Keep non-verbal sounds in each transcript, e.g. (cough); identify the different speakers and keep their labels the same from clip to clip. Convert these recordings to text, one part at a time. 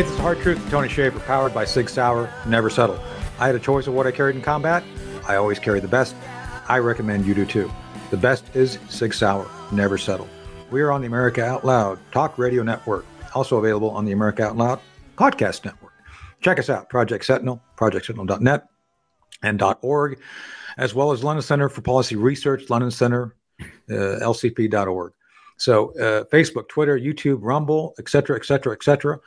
Speaker 1: Hey, this is Hard Truth Tony Shaffer, powered by Sig Sauer. Never settle. I had a choice of what I carried in combat. I always carry the best. I recommend you do too. The best is Sig Sauer. Never settle. We are on the America Out Loud Talk Radio Network, also available on the America Out Loud Podcast Network. Check us out, Project Sentinel, projectsentinel.net and .org, as well as London Center for Policy Research, London Center, uh, lcp.org. So uh, Facebook, Twitter, YouTube, Rumble, etc., etc., etc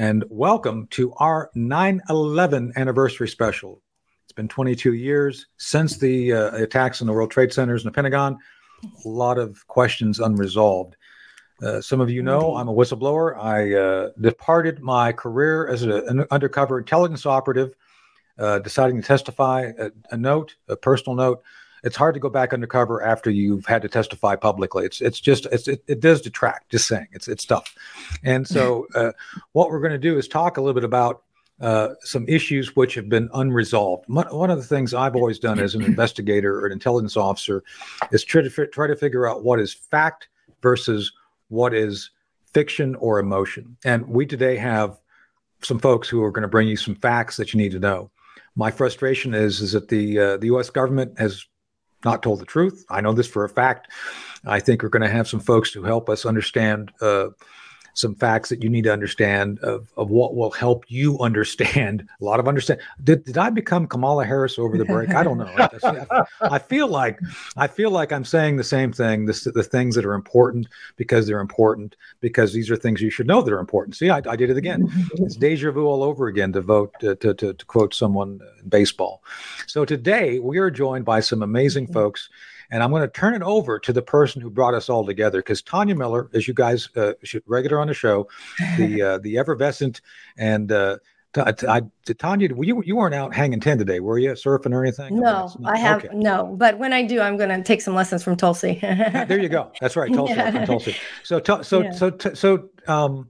Speaker 1: and welcome to our 9 11 anniversary special. It's been 22 years since the uh, attacks on the World Trade Centers and the Pentagon. A lot of questions unresolved. Uh, some of you know I'm a whistleblower. I uh, departed my career as a, an undercover intelligence operative, uh, deciding to testify a, a note, a personal note, it's hard to go back undercover after you've had to testify publicly. It's it's just it's, it, it does detract. Just saying, it's it's tough. And so, (laughs) uh, what we're going to do is talk a little bit about uh, some issues which have been unresolved. One of the things I've always done as an investigator or an intelligence officer is try to try to figure out what is fact versus what is fiction or emotion. And we today have some folks who are going to bring you some facts that you need to know. My frustration is is that the uh, the U.S. government has not told the truth. I know this for a fact. I think we're going to have some folks to help us understand uh, some facts that you need to understand of, of what will help you (laughs) understand a lot of understand. Did, did I become Kamala Harris over the break? I don't know. I, I feel like I feel like I'm saying the same thing. This, the things that are important because they're important because these are things you should know that are important. See, I, I did it again. It's (laughs) deja vu all over again to vote to, to, to, to quote someone in baseball. So today we are joined by some amazing mm-hmm. folks and I'm going to turn it over to the person who brought us all together because Tonya Miller, as you guys uh, regular on the show, the (laughs) uh, the effervescent and uh, t- I, Tonya, you you weren't out hanging ten today, were you? Surfing or anything?
Speaker 2: No, I have okay. no. But when I do, I'm going to take some lessons from Tulsi. (laughs)
Speaker 1: there you go. That's right, Tulsi. Yeah. Tulsi. So so so yeah. so, so um.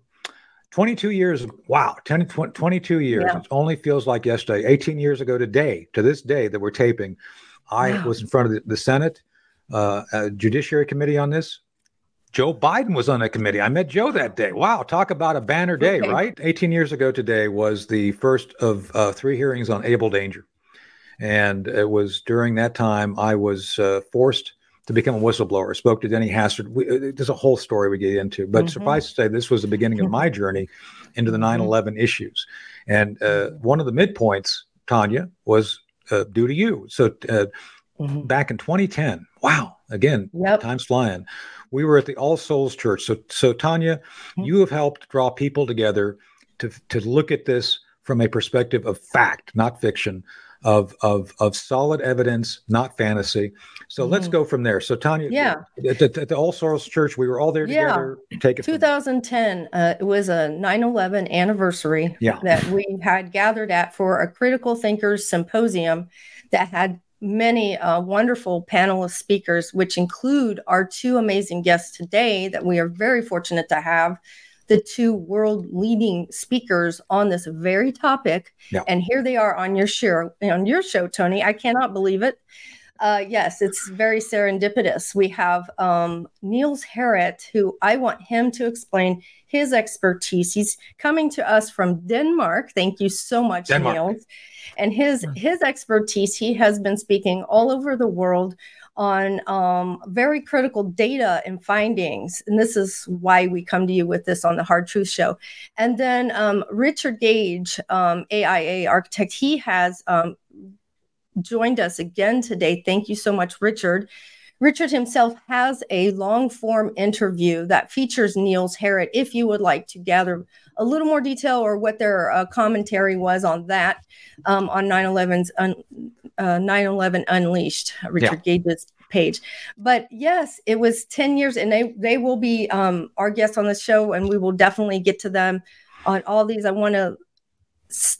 Speaker 1: 22 years wow 10 22 years it only feels like yesterday 18 years ago today to this day that we're taping i wow. was in front of the, the senate uh, Judiciary Committee on this. Joe Biden was on that committee. I met Joe that day. Wow, talk about a banner day, okay. right? 18 years ago today was the first of uh, three hearings on Able Danger. And it was during that time I was uh, forced to become a whistleblower. Spoke to Denny Hastert. We, uh, there's a whole story we get into, but mm-hmm. suffice to say, this was the beginning of my journey into the 9 11 mm-hmm. issues. And uh, one of the midpoints, Tonya, was uh, due to you. So uh, mm-hmm. back in 2010. Wow. Again, yep. time's flying. We were at the All Souls Church. So, so Tonya, mm-hmm. you have helped draw people together to, to look at this from a perspective of fact, not fiction, of of of solid evidence, not fantasy. So mm-hmm. let's go from there. So Tonya,
Speaker 2: yeah,
Speaker 1: at the, at the, All Souls Church, we were all there together.
Speaker 2: Yeah. Take it. 2010. Uh, it was a 9/11 anniversary.
Speaker 1: Yeah.
Speaker 2: that we had gathered at for a critical thinkers symposium that had many uh, wonderful panelist speakers, which include our two amazing guests today that we are very fortunate to have the two world leading speakers on this very topic. Yeah. And here they are on your show, on your show, Tony. I cannot believe it. Uh, yes, it's very serendipitous. We have um, Niels Harrit, who I want him to explain his expertise. He's coming to us from Denmark. Thank you so much, Denmark. Niels and his hmm. his expertise he has been speaking all over the world on um, very critical data and findings and this is why we come to you with this on the hard truth show and then um, richard gage um, aia architect he has um, joined us again today thank you so much richard Richard himself has a long form interview that features Niels Harrit. If you would like to gather a little more detail or what their uh, commentary was on that um, on 9 11's un, uh, 9/11 Unleashed, Richard yeah. Gage's page. But yes, it was 10 years, and they they will be um, our guests on the show, and we will definitely get to them on all these. I want to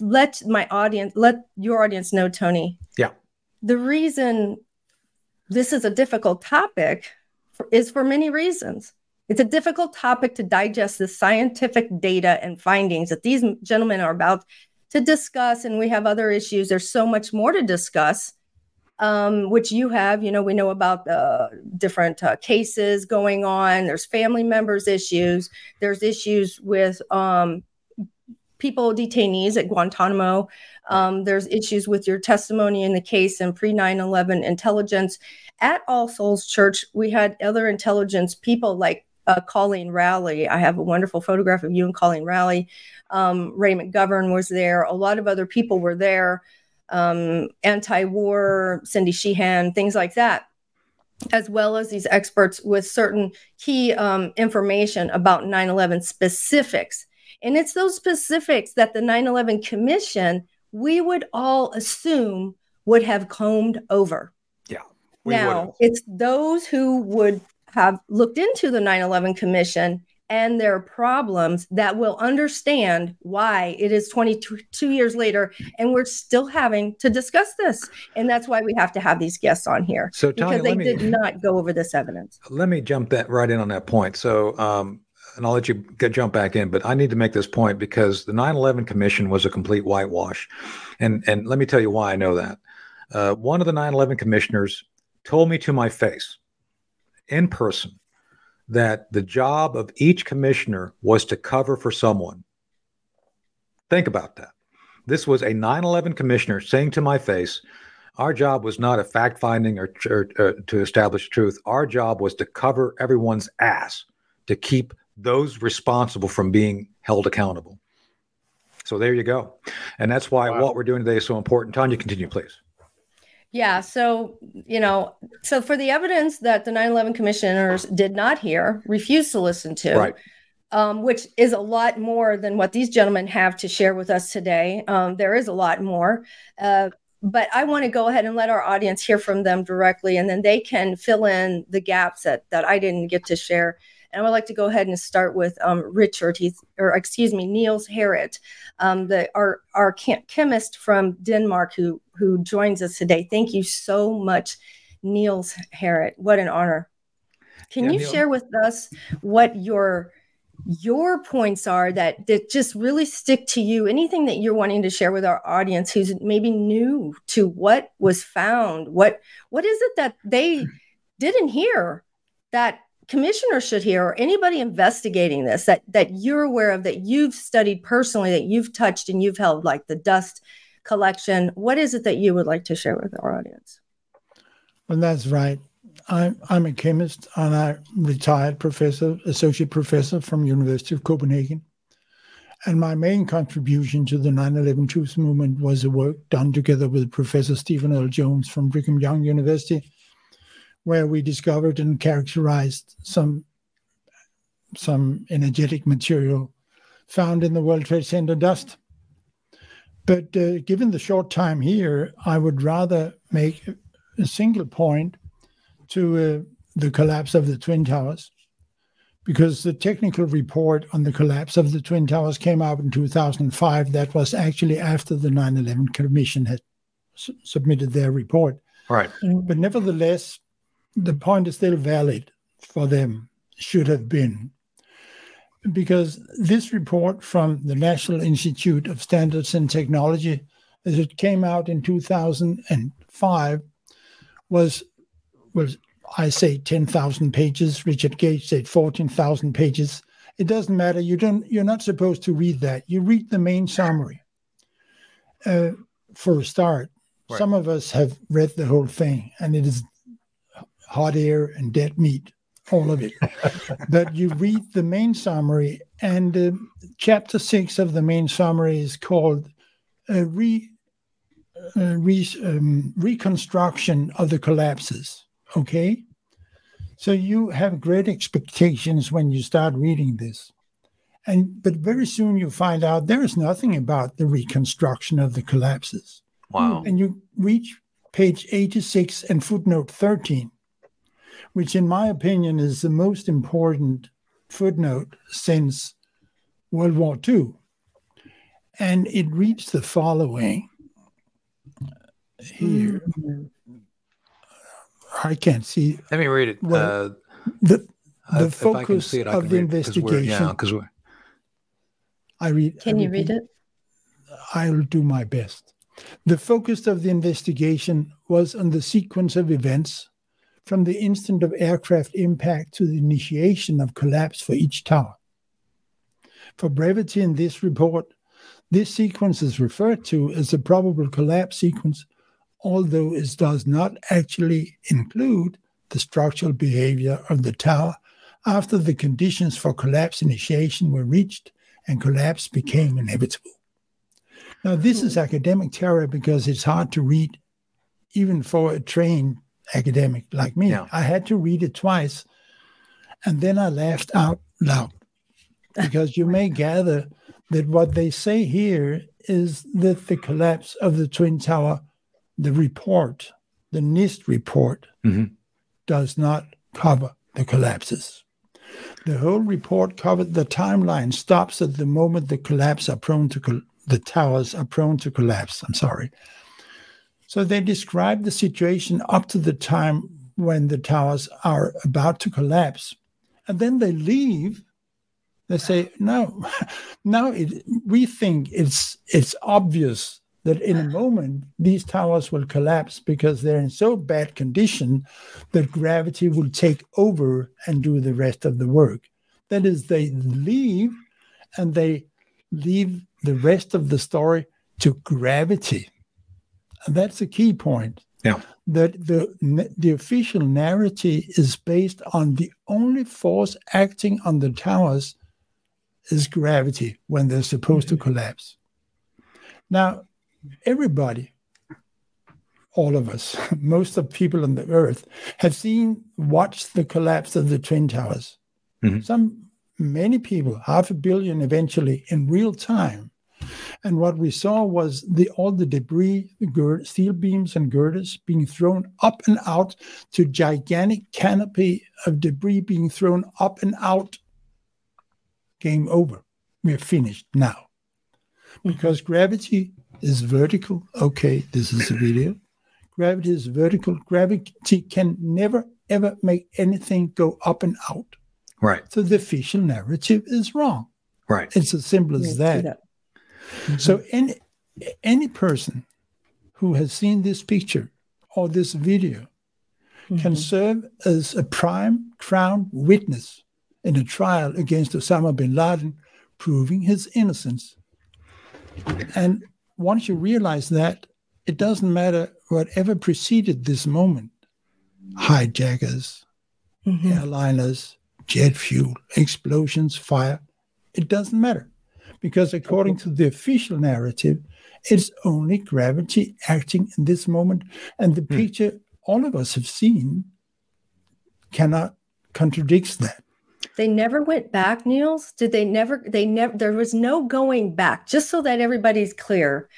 Speaker 2: let my audience, let your audience know, Tony.
Speaker 1: Yeah.
Speaker 2: The reason this is a difficult topic for, is for many reasons. It's a difficult topic to digest the scientific data and findings that these gentlemen are about to discuss. And we have other issues. There's so much more to discuss, um, which you have. You know, we know about uh, different uh, cases going on. There's family members' issues. There's issues with um, people detainees at Guantanamo. Um, there's issues with your testimony in the case and pre 9 11 intelligence. At All Souls Church, we had other intelligence people like uh, Colleen Rowley. I have a wonderful photograph of you and Colleen Rowley. Um, Ray McGovern was there. A lot of other people were there. Um, Anti war, Cindy Sheehan, things like that as well as these experts with certain key um, information about 9 11 specifics. And it's those specifics that the 9 11 Commission, we would all assume, would have combed over.
Speaker 1: Yeah.
Speaker 2: Now, would've. it's those who would have looked into the 9 11 Commission and their problems that will understand why it is 22 years later and we're still having to discuss this and that's why we have to have these guests on here
Speaker 1: so
Speaker 2: Tonya, because they me, did not go over this evidence
Speaker 1: let me jump that right in on that point so um, and I'll let you get jump back in, but I need to make this point because the 9/11 Commission was a complete whitewash, and and let me tell you why I know that. Uh, one of the 9/11 commissioners told me to my face, in person, that the job of each commissioner was to cover for someone. Think about that. This was a 9 11 commissioner saying to my face, our job was not a fact finding or, or, or, to establish truth. Our job was to cover everyone's ass to keep those responsible from being held accountable. So there you go. And that's why wow. what we're doing today is so important. Tonya, continue, please.
Speaker 2: Yeah. So, you know, so for the evidence that the 9 11 commissioners did not hear, refused to listen to,
Speaker 1: right.
Speaker 2: um, which is a lot more than what these gentlemen have to share with us today. Um, there is a lot more. Uh, but I want to go ahead and let our audience hear from them directly, and then they can fill in the gaps that, that I didn't get to share. And I would like to go ahead and start with um, Richard, he's, or excuse me, Niels Harrit, um, the, our, our chemist from Denmark who, who joins us today. Thank you so much, Niels Harrit. What an honor. Can yeah, you Neil. share with us what your your points are that that just really stick to you anything that you're wanting to share with our audience who's maybe new to what was found what what is it that they didn't hear that commissioner should hear or anybody investigating this that that you're aware of that you've studied personally that you've touched and you've held like the dust collection what is it that you would like to share with our audience?
Speaker 3: Well that's right. I'm, I'm a chemist and i retired professor associate professor from university of copenhagen. And my main contribution to the 9-11 truth movement was a work done together with professor stephen l. Jones from brigham young university where we discovered and characterized some some energetic material found in the World Trade Center dust. But uh, given the short time here, I would rather make a single point to uh, the collapse of the Twin Towers, because the technical report on the collapse of the Twin Towers came out in 2005. That was actually after the 9 11 Commission had submitted their report.
Speaker 1: Right.
Speaker 3: But nevertheless, the point is still valid for them, should have been. Because this report from the National Institute of Standards and Technology, as it came out in 2005, was, was I say 10,000 pages. Richard Gage said 14,000 pages. It doesn't matter. You don't. You're not supposed to read that. You read the main summary. Uh, for a start, right. some of us have read the whole thing, and it is hot air and dead meat, all of it. (laughs) but you read the main summary, and uh, chapter six of the main summary is called uh, re, uh, re um, reconstruction of the collapses. Okay, so you have great expectations when you start reading this. And but very soon you find out there is nothing about the reconstruction of the collapses.
Speaker 1: Wow.
Speaker 3: And you reach page 86 and footnote 13 which, in my opinion, is the most important footnote since World War II. And it reads the following here. Mm-hmm. I can't see.
Speaker 1: Let me read it. Well, uh,
Speaker 3: the the uh, focus it, of the investigation.
Speaker 1: yeah, because we're.
Speaker 3: I read.
Speaker 2: Can you read it?
Speaker 3: I'll do my best. The focus of the investigation was on the sequence of events from the instant of aircraft impact to the initiation of collapse for each tower. For brevity in this report, This sequence is referred to as the probable collapse sequence, although it does not actually include the structural behavior of the tower after the conditions for collapse initiation were reached and collapse became inevitable. Now, this is academic terror because it's hard to read, even for a trained academic like me. Yeah. I had to read it twice, and then I laughed out loud (laughs) because you may gather that what they say here is that the collapse of the Twin Tower, the report, the NIST report, mm-hmm. does not cover the collapses. The whole report covered the timeline stops at the moment the collapse are prone to col- the towers are prone to collapse. I'm sorry. So they describe the situation up to the time when the towers are about to collapse, and then they leave. They say, "No, (laughs) now it, we think it's it's obvious that in a moment these towers will collapse because they're in so bad condition that gravity will take over and do the rest of the work. That is, they leave and they leave the rest of the story to gravity. That's a key point.
Speaker 1: Yeah.
Speaker 3: That the the official narrative is based on the only force acting on the towers is gravity when they're supposed mm-hmm. to collapse. Now, everybody, all of us, (laughs) most of people on the earth have seen, watched the collapse of the Twin Towers. Mm-hmm. Some, many people, half a billion eventually in real time. And what we saw was the all the debris, the gird, steel beams and girders being thrown up and out to gigantic canopy of debris being thrown up and out. Game over. We're finished now. Mm-hmm. Because gravity is vertical. Okay, this is a video. Gravity is vertical. Gravity can never, ever make anything go up and out.
Speaker 1: Right.
Speaker 3: So the official narrative is wrong.
Speaker 1: Right.
Speaker 3: It's as simple as that. Mm-hmm. So any any person who has seen this picture or this video mm-hmm. can serve as a prime crown witness in a trial against Osama bin Laden, proving his innocence. And once you realize that, it doesn't matter whatever preceded this moment hijackers, mm-hmm. airliners, jet fuel, explosions, fire it doesn't matter. Because according to the official narrative, it's only gravity acting in this moment. And the mm. picture all of us have seen cannot contradicts that.
Speaker 2: They never went back, Niels. Did they never? They never. There was no going back. Just so that everybody's clear,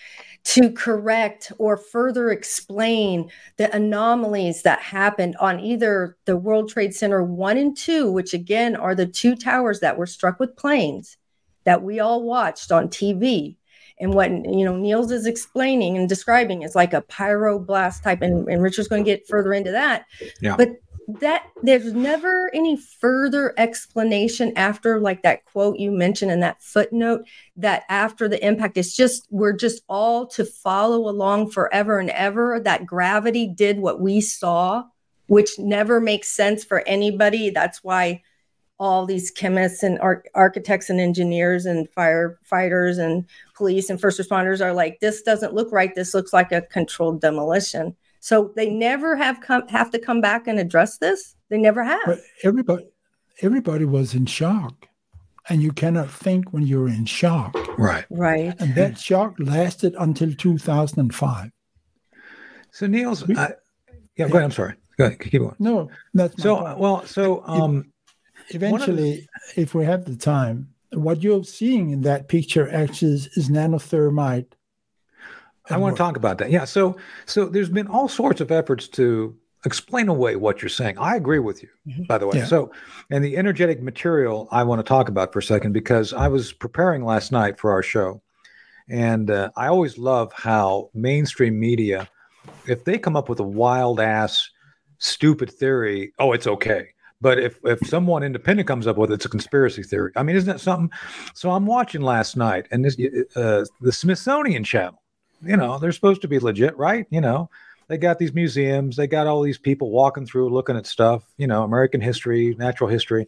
Speaker 2: to correct or further explain the anomalies that happened on either the World Trade Center one and two, which again are the two towers that were struck with planes that we all watched on TV. And what you know Niels is explaining and describing is like a pyroblast type, and, and Richard's going to get further into that.
Speaker 1: Yeah.
Speaker 2: But that there's never any further explanation after like that quote you mentioned in that footnote that after the impact it's just we're just all to follow along forever and ever that gravity did what we saw which never makes sense for anybody that's why all these chemists and ar- architects and engineers and firefighters and police and first responders are like this doesn't look right this looks like a controlled demolition so they never have come have to come back and address this. They never have.
Speaker 3: But everybody everybody was in shock. And you cannot think when you're in shock.
Speaker 1: Right.
Speaker 2: Right.
Speaker 3: And that shock lasted until 2005.
Speaker 1: So Niels, we, I, yeah, go ahead. I'm sorry. Go ahead. Keep going.
Speaker 3: No, that's
Speaker 1: so point. well. So um,
Speaker 3: eventually, the, if we have the time, what you're seeing in that picture actually is, is nanothermite
Speaker 1: I want to talk about that. Yeah. So, so there's been all sorts of efforts to explain away what you're saying. I agree with you, mm-hmm. by the way. Yeah. So, and the energetic material I want to talk about for a second because I was preparing last night for our show, and uh, I always love how mainstream media, if they come up with a wild ass, stupid theory, oh, it's okay. But if if someone independent comes up with it, it's a conspiracy theory. I mean, isn't that something? So I'm watching last night, and this uh, the Smithsonian Channel you know, they're supposed to be legit, right? You know, they got these museums, they got all these people walking through looking at stuff, you know, American history, natural history.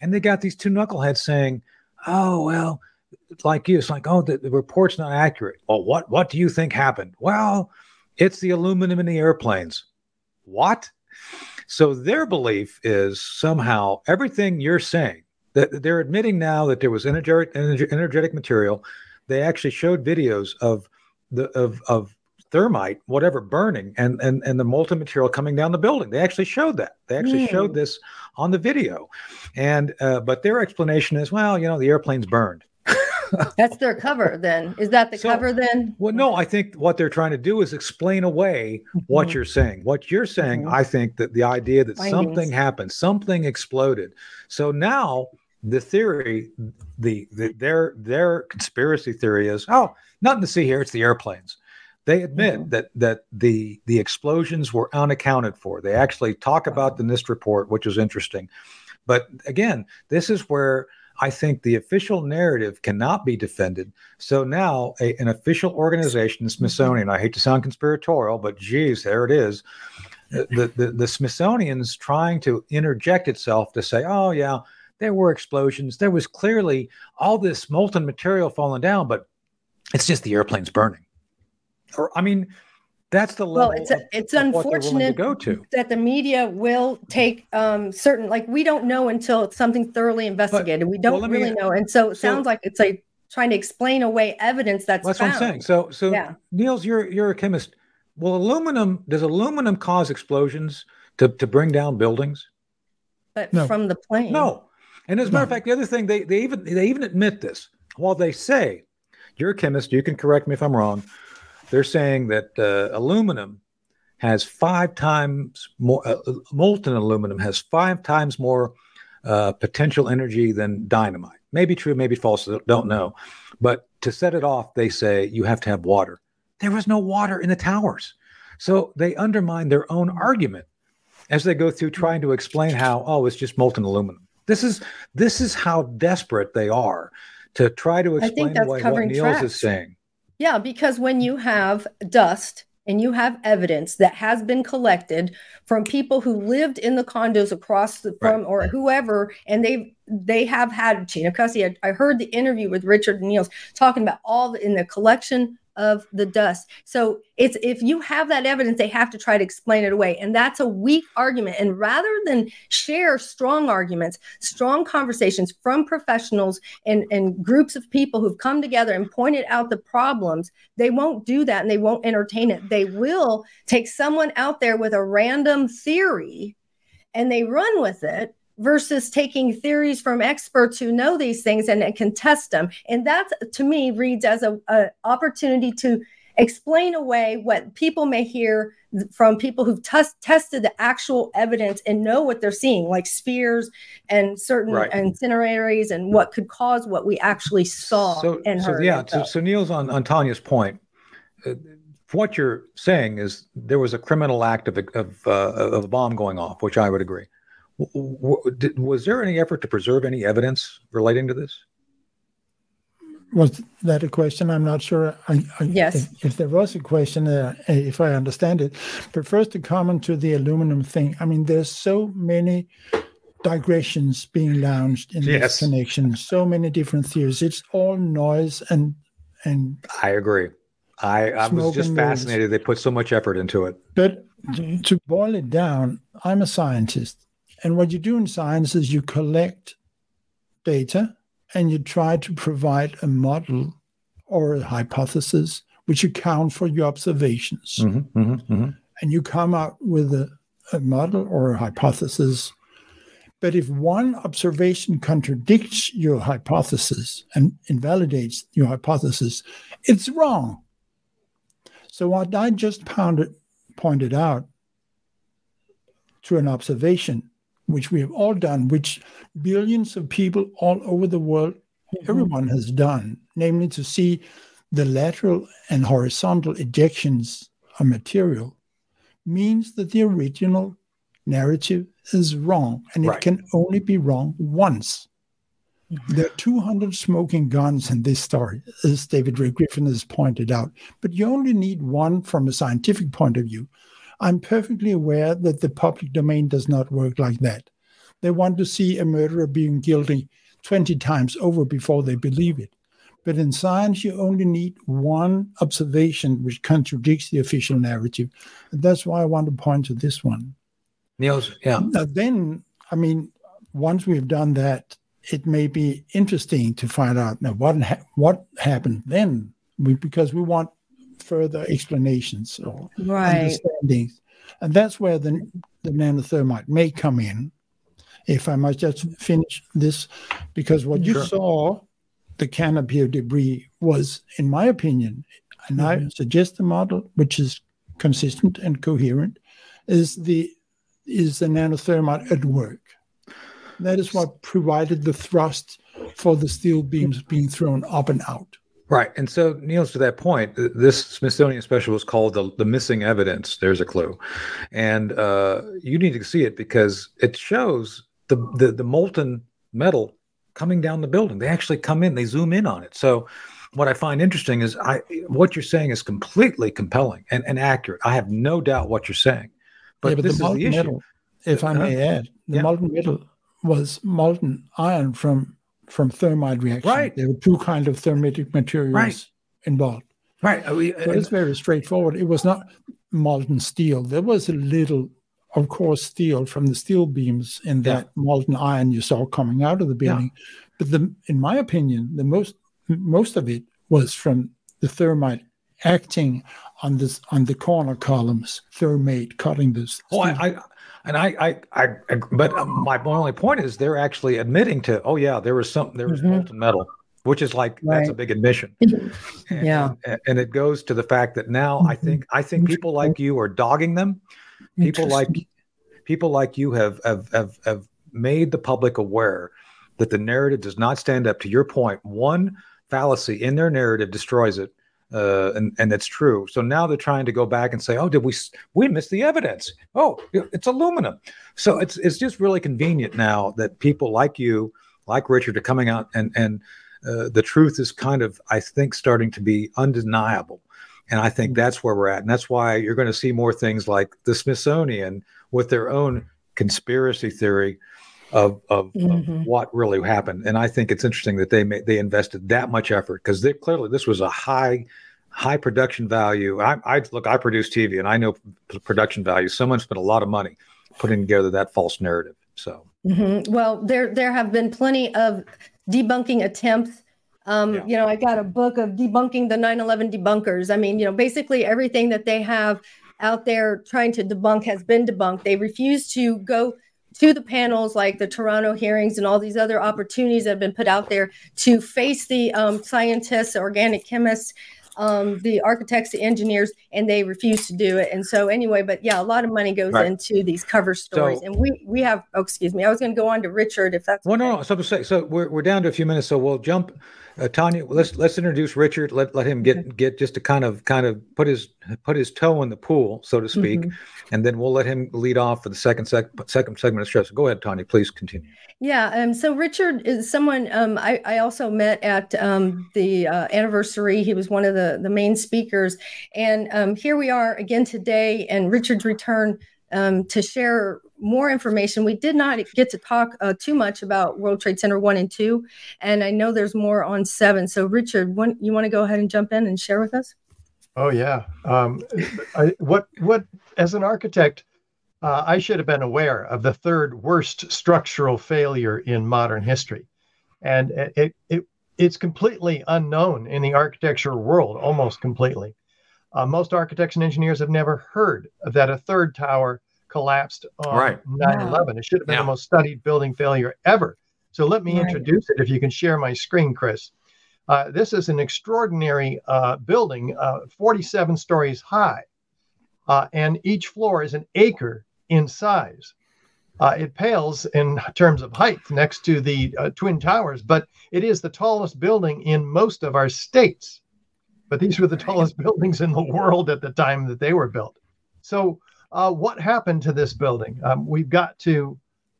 Speaker 1: And they got these two knuckleheads saying, oh, well, like you, it's like, oh, the, the report's not accurate. Well, what what do you think happened? Well, it's the aluminum in the airplanes. What? So their belief is somehow everything you're saying that they're admitting now that there was energetic energetic material. They actually showed videos of the of of thermite, whatever, burning and and and the molten material coming down the building. They actually showed that. They actually mm. showed this on the video, and uh, but their explanation is, well, you know, the airplane's burned. (laughs)
Speaker 2: That's their cover then. Is that the so, cover then?
Speaker 1: Well, no, I think what they're trying to do is explain away mm-hmm. what you're saying. What you're saying, mm-hmm. I think that the idea that Findings. something happened, something exploded. So now the theory, the, the their their conspiracy theory is, oh, nothing to see here. It's the airplanes. They admit mm-hmm. that that the the explosions were unaccounted for. They actually talk about the NIST report, which is interesting. But again, this is where I think the official narrative cannot be defended. So now, a, an official organization, the mm-hmm. Smithsonian, I hate to sound conspiratorial, but geez, there it is. The, the, the Smithsonian's trying to interject itself to say, oh, yeah, there were explosions. There was clearly all this molten material falling down, but it's just the airplanes burning. Or, I mean, that's the level.
Speaker 2: Well, it's a, it's of, unfortunate
Speaker 1: go to.
Speaker 2: that the media will take um, certain like we don't know until it's something thoroughly investigated. But, we don't well, really me, know, and so it so, sounds like it's like trying to explain away evidence that's.
Speaker 1: That's
Speaker 2: found.
Speaker 1: what I'm saying. So, so yeah. Niels, you're you're a chemist. Well, aluminum does aluminum cause explosions to to bring down buildings?
Speaker 2: But no. from the plane,
Speaker 1: no. And as a matter of fact, the other thing they they even they even admit this. While they say, you're a chemist, you can correct me if I'm wrong they're saying that uh, aluminum has five times more, uh, molten aluminum has five times more uh, potential energy than dynamite. Maybe true, maybe false, don't know. But to set it off, they say you have to have water. There was no water in the towers. So they undermine their own argument as they go through trying to explain how, oh, it's just molten aluminum. This is this is how desperate they are to try to explain away what Niels tracks. is saying.
Speaker 2: Yeah, because when you have dust and you have evidence that has been collected from people who lived in the condos across the from right. or whoever, and they they have had of custody. I, I heard the interview with Richard Niels talking about all the, in the collection of the dust. So it's if you have that evidence, they have to try to explain it away. And that's a weak argument. And rather than share strong arguments, strong conversations from professionals and, and groups of people who've come together and pointed out the problems, they won't do that and they won't entertain it. They will take someone out there with a random theory and they run with it versus taking theories from experts who know these things and, and can test them. And that, to me, reads as a, a opportunity to explain away what people may hear from people who've t- tested the actual evidence and know what they're seeing, like spheres and certain right. and what could cause what we actually saw so, and
Speaker 1: so,
Speaker 2: heard.
Speaker 1: Yeah. So, so Niels, on, on Tonya's point, uh, what you're saying is there was a criminal act of, of, uh, of a bomb going off, which I would agree was there any effort to preserve any evidence relating to this?
Speaker 3: Was that a question? I'm not sure. I, I,
Speaker 2: yes.
Speaker 3: If, if, there was a question, uh, if I understand it. But first, to comment to the aluminum thing. I mean, there's so many digressions being launched in yes. this connection. So many different theories. It's all noise and and.
Speaker 1: I agree. I, I was just fascinated. They put so much effort into it.
Speaker 3: But to boil it down, I'm a scientist. And what you do in science is you collect data and you try to provide a model or a hypothesis which account for your observations. Mm-hmm, mm-hmm, mm-hmm. And you come up with a, a model or a hypothesis. But if one observation contradicts your hypothesis and invalidates your hypothesis, it's wrong. So, what I just pounded, pointed out to an observation which we have all done, which billions of people all over the world, mm-hmm. everyone has done, namely to see the lateral and horizontal ejections of material, means that the original narrative is wrong and right. it can only be wrong once. Mm-hmm. There are 200 smoking guns in this story, as David Ray Griffin has pointed out, but you only need one from a scientific point of view. I'm perfectly aware that the public domain does not work like that. They want to see a murderer being guilty 20 times over before they believe it. But in science, you only need one observation which contradicts the official narrative. And that's why I want to point to this one.
Speaker 1: Niels, yeah.
Speaker 3: Now, then, I mean, once we've done that, it may be interesting to find out now what ha- what happened then, we, because we want further explanations or
Speaker 2: Right.
Speaker 3: understandings, and that's where the the nanothermite may come in. If I might just finish this, because what you
Speaker 1: Sure.
Speaker 3: saw, the canopy of debris was, in my opinion, and I mm-hmm. suggest the model which is consistent and coherent, is the is the nanothermite at work. That is what provided the thrust for the steel beams being thrown up and out.
Speaker 1: Right. And so, Niels, to that point, this Smithsonian special was called the, the Missing Evidence. There's a clue. And uh, you need to see it because it shows the, the, the molten metal coming down the building. They actually come in, they zoom in on it. So, what I find interesting is I what you're saying is completely compelling and, and accurate. I have no doubt what you're saying. But,
Speaker 3: yeah, but
Speaker 1: this
Speaker 3: the
Speaker 1: is the issue.
Speaker 3: metal, if I may add, the
Speaker 1: Yeah.
Speaker 3: molten metal was molten iron from from thermite reaction.
Speaker 1: Right.
Speaker 3: There were two kind of thermitic materials
Speaker 1: Right.
Speaker 3: involved.
Speaker 1: Right. Uh, I mean,
Speaker 3: So it's uh, very straightforward. It was not molten steel. There was a little, of course, steel from the steel beams in
Speaker 1: Yeah.
Speaker 3: that molten iron you saw coming out of the
Speaker 1: Yeah.
Speaker 3: building. But the, in my opinion, the most most of it was from the thermite acting on this on the corner columns, thermate cutting this.
Speaker 1: Oh, I, I and I, I, I, I but um, my only point is they're actually admitting to, oh yeah, there was some, there was
Speaker 2: Mhm.
Speaker 1: molten metal, which is like that's a big admission. (laughs) And,
Speaker 2: Yeah.
Speaker 1: and, and it goes to the fact that now I think I think people like you are dogging them. People like people like you have have have have made the public aware that the narrative does not stand up. To your point, one fallacy in their narrative destroys it. Uh, and and it's true. So now they're trying to go back and say, "Oh, did we we missed the evidence? Oh, it's aluminum." So it's it's just really convenient now that people like you, like Richard, are coming out and and uh, the truth is kind of I think starting to be undeniable, and I think that's where we're at, and that's why you're going to see more things like the Smithsonian with their own conspiracy theory of of, of
Speaker 2: Mhm.
Speaker 1: what really happened. And I think it's interesting that they made, they invested that much effort because they clearly this was a high high production value. I, I look, I produce TV and I know p- production value. Someone spent a lot of money putting together that false narrative. So
Speaker 2: Mhm. Well, there there have been plenty of debunking attempts. Um,
Speaker 1: Yeah.
Speaker 2: You know, I got a book of debunking the 9/11 debunkers. I mean, you know, basically everything that they have out there trying to debunk has been debunked. They refuse to go to the panels like the Toronto hearings and all these other opportunities that have been put out there to face the um, scientists, organic chemists, um, the architects, the engineers, and they refuse to do it. And so, anyway, but yeah, a lot of money goes
Speaker 1: Right.
Speaker 2: into these cover stories.
Speaker 1: So-
Speaker 2: and we we have, oh, excuse me, I was going to go on to Richard if that's
Speaker 1: Well, no,
Speaker 2: okay.
Speaker 1: no. So to say, so we're, we're down to a few minutes, so we'll jump. Uh, Tonya, let's let's introduce Richard. Let let him get get just to kind of kind of put his put his toe in the pool, so to speak,
Speaker 2: Mhm.
Speaker 1: and then we'll let him lead off for the second sec, second segment of stress. Go ahead, Tonya. Please continue.
Speaker 2: Yeah. Um, so Richard is someone um, I, I also met at um, the uh, anniversary. He was one of the, the main speakers. And um, here we are again today, and Richard's return um, to share more information. We did not get to talk uh, too much about World Trade Center 1 and 2. And I know there's more on 7. So, Richard, one, you want to go ahead and jump in and share with us?
Speaker 4: Oh yeah. Um, I, what what as an architect, uh, I should have been aware of the third worst structural failure in modern history, and it, it it's completely unknown in the architecture world, almost completely. Uh, most architects and engineers have never heard that a third tower collapsed on
Speaker 1: Right.
Speaker 4: 9/11. It should have been
Speaker 1: Yeah.
Speaker 4: the most studied building failure ever. So let me
Speaker 2: Right.
Speaker 4: introduce it. If you can share my screen, Chris. Uh, this is an extraordinary uh, building, uh, 47 stories high, uh, and each floor is an acre in size. Uh, it pales in terms of height next to the uh, Twin Towers, but it is the tallest building in most of our states. But these were the tallest buildings in the world at the time that they were built. So, uh, what happened to this building? Um, we've got to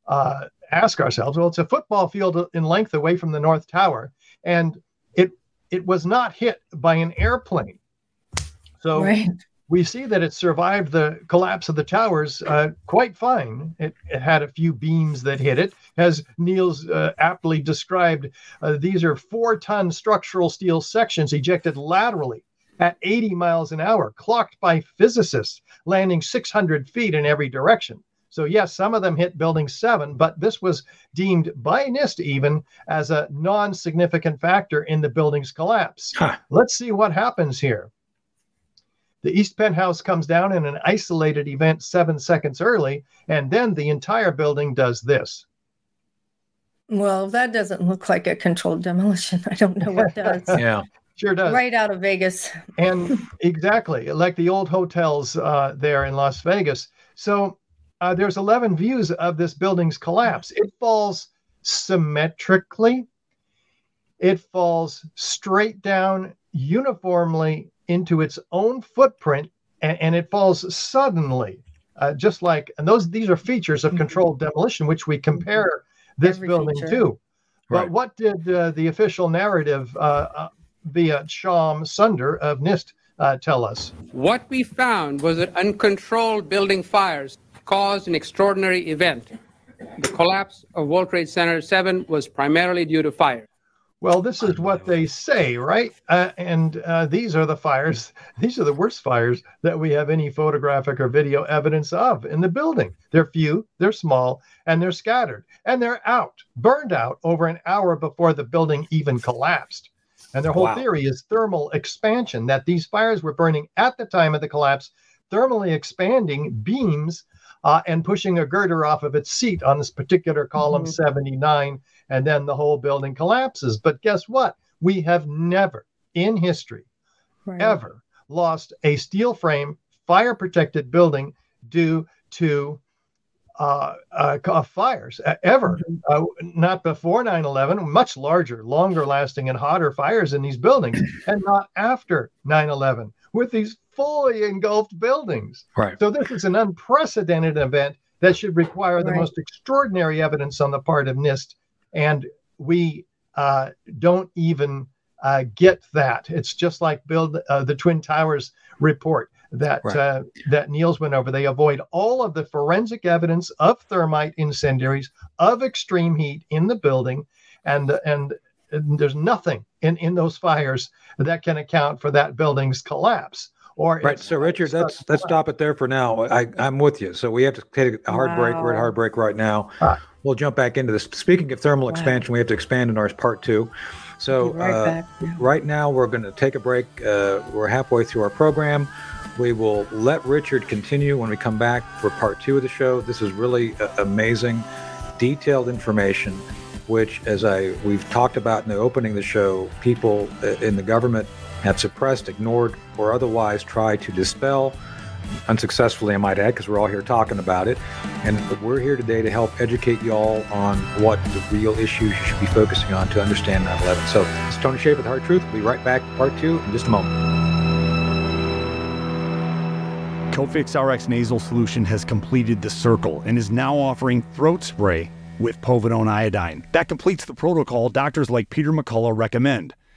Speaker 4: uh, ask ourselves. Well, it's a football field in length away from the North Tower, and it it was not hit by an airplane. So
Speaker 2: right.
Speaker 4: We see that it survived the collapse of the towers uh, quite fine. It, it, had a few beams that hit it. As Niels uh, aptly described, uh, these are four ton structural steel sections ejected laterally at 80 miles an hour, clocked by physicists, landing 600 feet in every direction. So, yes, some of them hit Building 7, but this was deemed by NIST even as a non significant factor in the building's collapse. Huh. Let's see what happens here. The east penthouse comes down in an isolated event seven seconds early, and then the entire building does this.
Speaker 2: Well, that doesn't look like a controlled demolition. (laughs) I don't know what (laughs) does.
Speaker 1: yeah.
Speaker 4: Sure does.
Speaker 2: Right out of Vegas.
Speaker 4: and exactly like the old hotels uh, there in Las Vegas. So uh, there's 11 views of this building's collapse. It falls symmetrically. It falls straight down uniformly into its own footprint and, and it falls suddenly. Uh, just like and those these are features of mm-hmm. controlled demolition which we compare this Every building feature. to but right. what did uh, the official narrative uh, uh via Shyam Sunder of NIST uh, tell us?
Speaker 5: What we found was that uncontrolled building fires caused an extraordinary event. The collapse of World Trade Center 7 was primarily due to fire.
Speaker 4: Well, this is what they say, right? Uh, and uh, these are the fires. (laughs) These are the worst fires that we have any photographic or video evidence of in the building. They're few, they're small, and they're scattered. And they're out, burned out over an hour before the building even collapsed. And their whole wow. theory is thermal expansion, that these fires were burning at the time of the collapse, thermally expanding beams uh, and pushing a girder off of its seat on this particular column mm-hmm. 79 and then the whole building collapses. But guess what? We have never in history right. ever lost a steel frame, fire protected building due to uh, uh, fires ever. Mm-hmm. Uh, not before 9 11, much larger, longer lasting, and hotter fires in these buildings, (clears throat) and not after 9 11 with these fully engulfed buildings.
Speaker 1: Right.
Speaker 4: So this is an unprecedented event that should require right. the most extraordinary evidence on the part of NIST and we uh, don't even uh, get that. It's just like build uh, the Twin Towers report that right. Uh, that Niels went over. They avoid all of the forensic evidence of thermite incendiaries of extreme heat in the building, and and, and there's nothing in in those fires that can account for that building's collapse. Or
Speaker 1: right. So Richard, let's let's stop it there for now. I I'm with you. So we have to take a hard wow. break. We're at hard break right now. Ah. We'll jump back into this. Speaking of thermal wow. expansion, we have to expand in ours part two. So right, uh, right, now we're going to take a break. Uh, we're halfway through our program. We will let Richard continue when we come back for part two of the show. This is really uh, amazing, detailed information, which, as I we've talked about in the opening of the show, people uh, in the government have suppressed, ignored, or otherwise tried to dispel unsuccessfully, I might add, because we're all here talking about it. And we're here today to help educate y'all on what the real issues you should be focusing on to understand 9 11. So, it's Tony Shaffer with Hard Truth. We'll be right back, part two, in just a moment.
Speaker 6: Cofix RX nasal solution has completed the circle and is now offering throat spray with povidone iodine. That completes the protocol doctors like Peter McCullough recommend.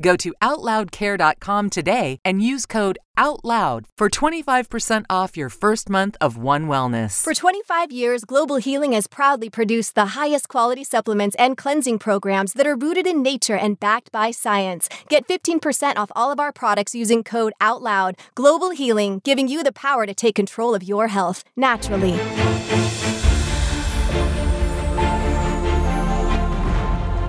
Speaker 7: Go to OutLoudCare.com today and use code OUTLOUD for 25% off your first month of One Wellness.
Speaker 8: For 25 years, Global Healing has proudly produced the highest quality supplements and cleansing programs that are rooted in nature and backed by science. Get 15% off all of our products using code OUTLOUD. Global Healing, giving you the power to take control of your health naturally.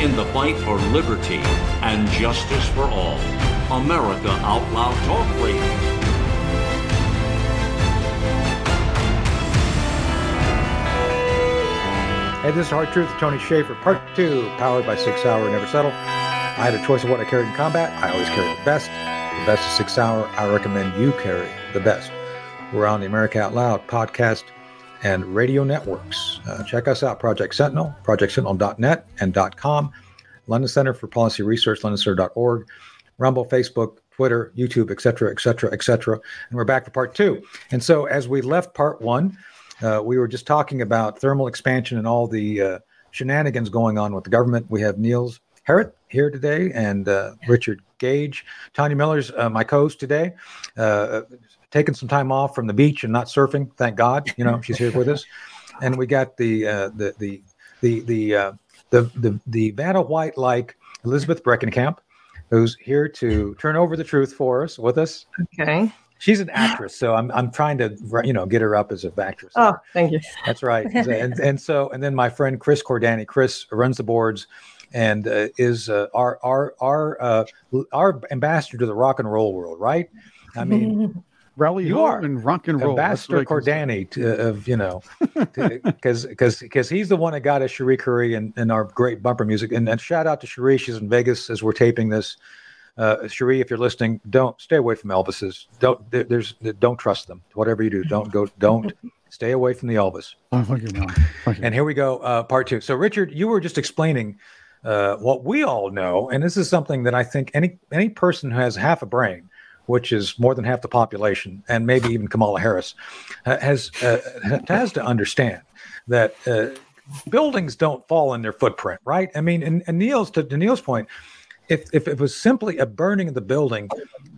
Speaker 9: in the fight for liberty and justice for all. America Out Loud Talk Radio.
Speaker 1: Hey, this is Hard Truth Tony Shaffer, part two, powered by Sig Sauer Never Settle. I had a choice of what I carried in combat. I always carry the best. The best is Sig Sauer. I recommend you carry the best. We're on the America Out Loud podcast and radio networks. Uh, check us out, Project Sentinel, projectsentinel.net and .com, London Center for Policy Research, londoncenter.org, Rumble, Facebook, Twitter, YouTube, etc., etc., etc. And we're back for part two. And so, as we left part one, uh, we were just talking about thermal expansion and all the uh, shenanigans going on with the government. We have Niels Harrit here today and uh, Richard Gage. Tonya Miller's uh, my co-host today. Taking some time off from the beach and not surfing. Thank God, you know, she's here with us. (laughs) And we got the uh, the the the the uh, the the the Vanna White like Elizabeth Breckenkamp, who's here to turn over the truth for us with us.
Speaker 2: Okay.
Speaker 1: She's an actress, so I'm I'm trying to you know get her up as a actress.
Speaker 2: Oh, thank you.
Speaker 1: That's right. (laughs) and and so and then my friend Chris Cordani. Chris runs the boards and uh, is uh, our our our uh, our ambassador to the rock and roll world, right? I mean, (laughs)
Speaker 6: Rally
Speaker 1: You are.
Speaker 6: and rock and roll.
Speaker 1: Ambassador
Speaker 6: what I can say.
Speaker 1: Cordani to, of you know, (laughs) because because because he's the one that got us Cherie Currie and, and our great bumper music. And, and shout out to Cherie. She's in Vegas as we're taping this. Uh, Cherie, if you're listening, don't stay away from Elvis's. Don't there, there's don't trust them. Whatever you do, don't go. Don't stay away from the Elvis.
Speaker 6: Oh, you, no. You.
Speaker 1: And here we go, uh, part two. So, Richard, you were just explaining uh, what we all know, and this is something that I think any any person who has half a brain, which is more than half the population, and maybe even Kamala Harris, uh, has uh, has to understand that uh, buildings don't fall in their footprint, right? I mean, and, and Neil's to, to Neil's point, if if it was simply a burning of the building,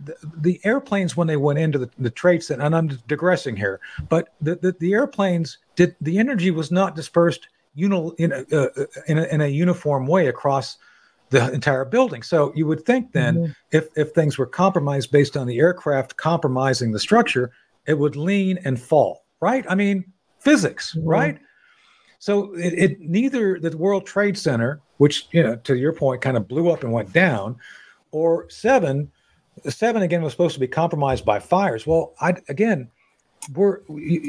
Speaker 1: the, the airplanes when they went into the, the trade and I'm digressing here, but the, the, the airplanes did the energy was not dispersed uni, in, a, uh, in, a, in a uniform way across the entire building. So you would think then, mm-hmm. if if things were compromised based on the aircraft compromising the structure, it would lean and fall, right? I mean, physics, mm-hmm. right? So it, it neither the World Trade Center, which you know, to your point, kind of blew up and went down, or seven, seven again was supposed to be compromised by fires. Well, I again, were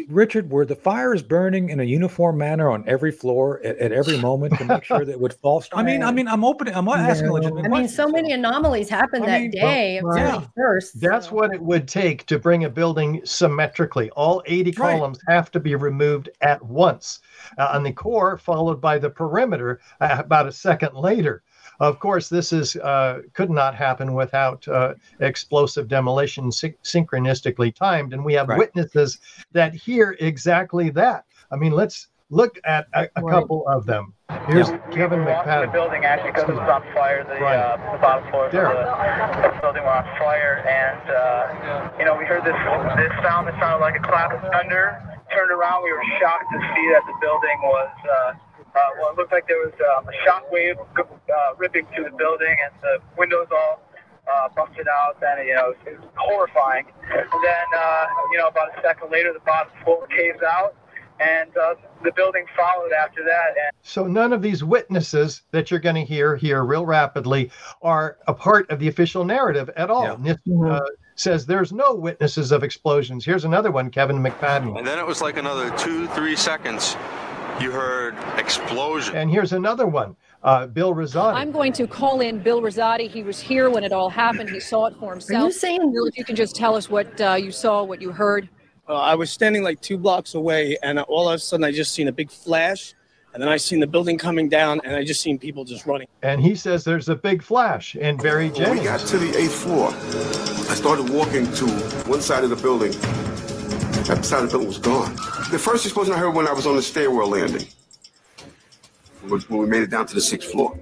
Speaker 1: Richard, were the fires burning in a uniform manner on every floor at, at every moment to make sure that it would fall? (laughs) I mean, I mean, I'm opening, I'm asking
Speaker 3: No.
Speaker 1: legitimate
Speaker 2: I mean, so many anomalies happened
Speaker 1: I
Speaker 2: that
Speaker 1: mean,
Speaker 2: day of
Speaker 3: well,
Speaker 1: yeah.
Speaker 2: 31st.
Speaker 4: That's
Speaker 2: so-
Speaker 4: what it would take to bring a building symmetrically. All 80
Speaker 1: Right.
Speaker 4: columns have to be removed at once uh, on the core, followed by the perimeter uh, about a second later. Of course, this is uh, could not happen without uh, explosive demolition syn- synchronistically timed, and we have
Speaker 1: Right.
Speaker 4: witnesses that hear exactly that. I mean, let's look at a, a
Speaker 2: Right.
Speaker 4: couple of them. Here's Kevin
Speaker 10: We walked in the building actually because it was on fire. The,
Speaker 4: Right.
Speaker 10: uh, the bottom floor of the, the building were on fire, and uh, you know we heard this this sound that sounded like a clap of thunder. Turned around, we were shocked to see that the building was uh, well, it looked like there was um, a shock wave uh, ripping through the building, and the windows all uh, busted out. Then you know it was, it was horrifying. And then uh, you know about a second later, the bottom floor caves out, and uh, the building followed after that. And
Speaker 4: So none of these witnesses that you're going to hear here real rapidly are a part of the official narrative at all. NIST uh, says there's no witnesses of explosions. Here's another one, Kevin McFadden.
Speaker 11: And then it was like another two, three seconds. You heard explosion.
Speaker 4: And here's another one, uh, Bill Rosati.
Speaker 12: I'm going to call in Bill Rosati. He was here when it all happened. He saw it for himself.
Speaker 2: you saying-
Speaker 12: Bill, if you can just tell us what uh, you saw, what you heard.
Speaker 13: Uh, I was standing like two blocks away, and all of a sudden I just seen a big flash, and then I seen the building coming down, and I just seen people just running.
Speaker 4: And he says there's a big flash. And Barry
Speaker 14: When we got to the eighth floor, I started walking to one side of the building. That side of the building was gone. The first explosion I heard when I was on the stairwell landing was when we made it down to the sixth floor.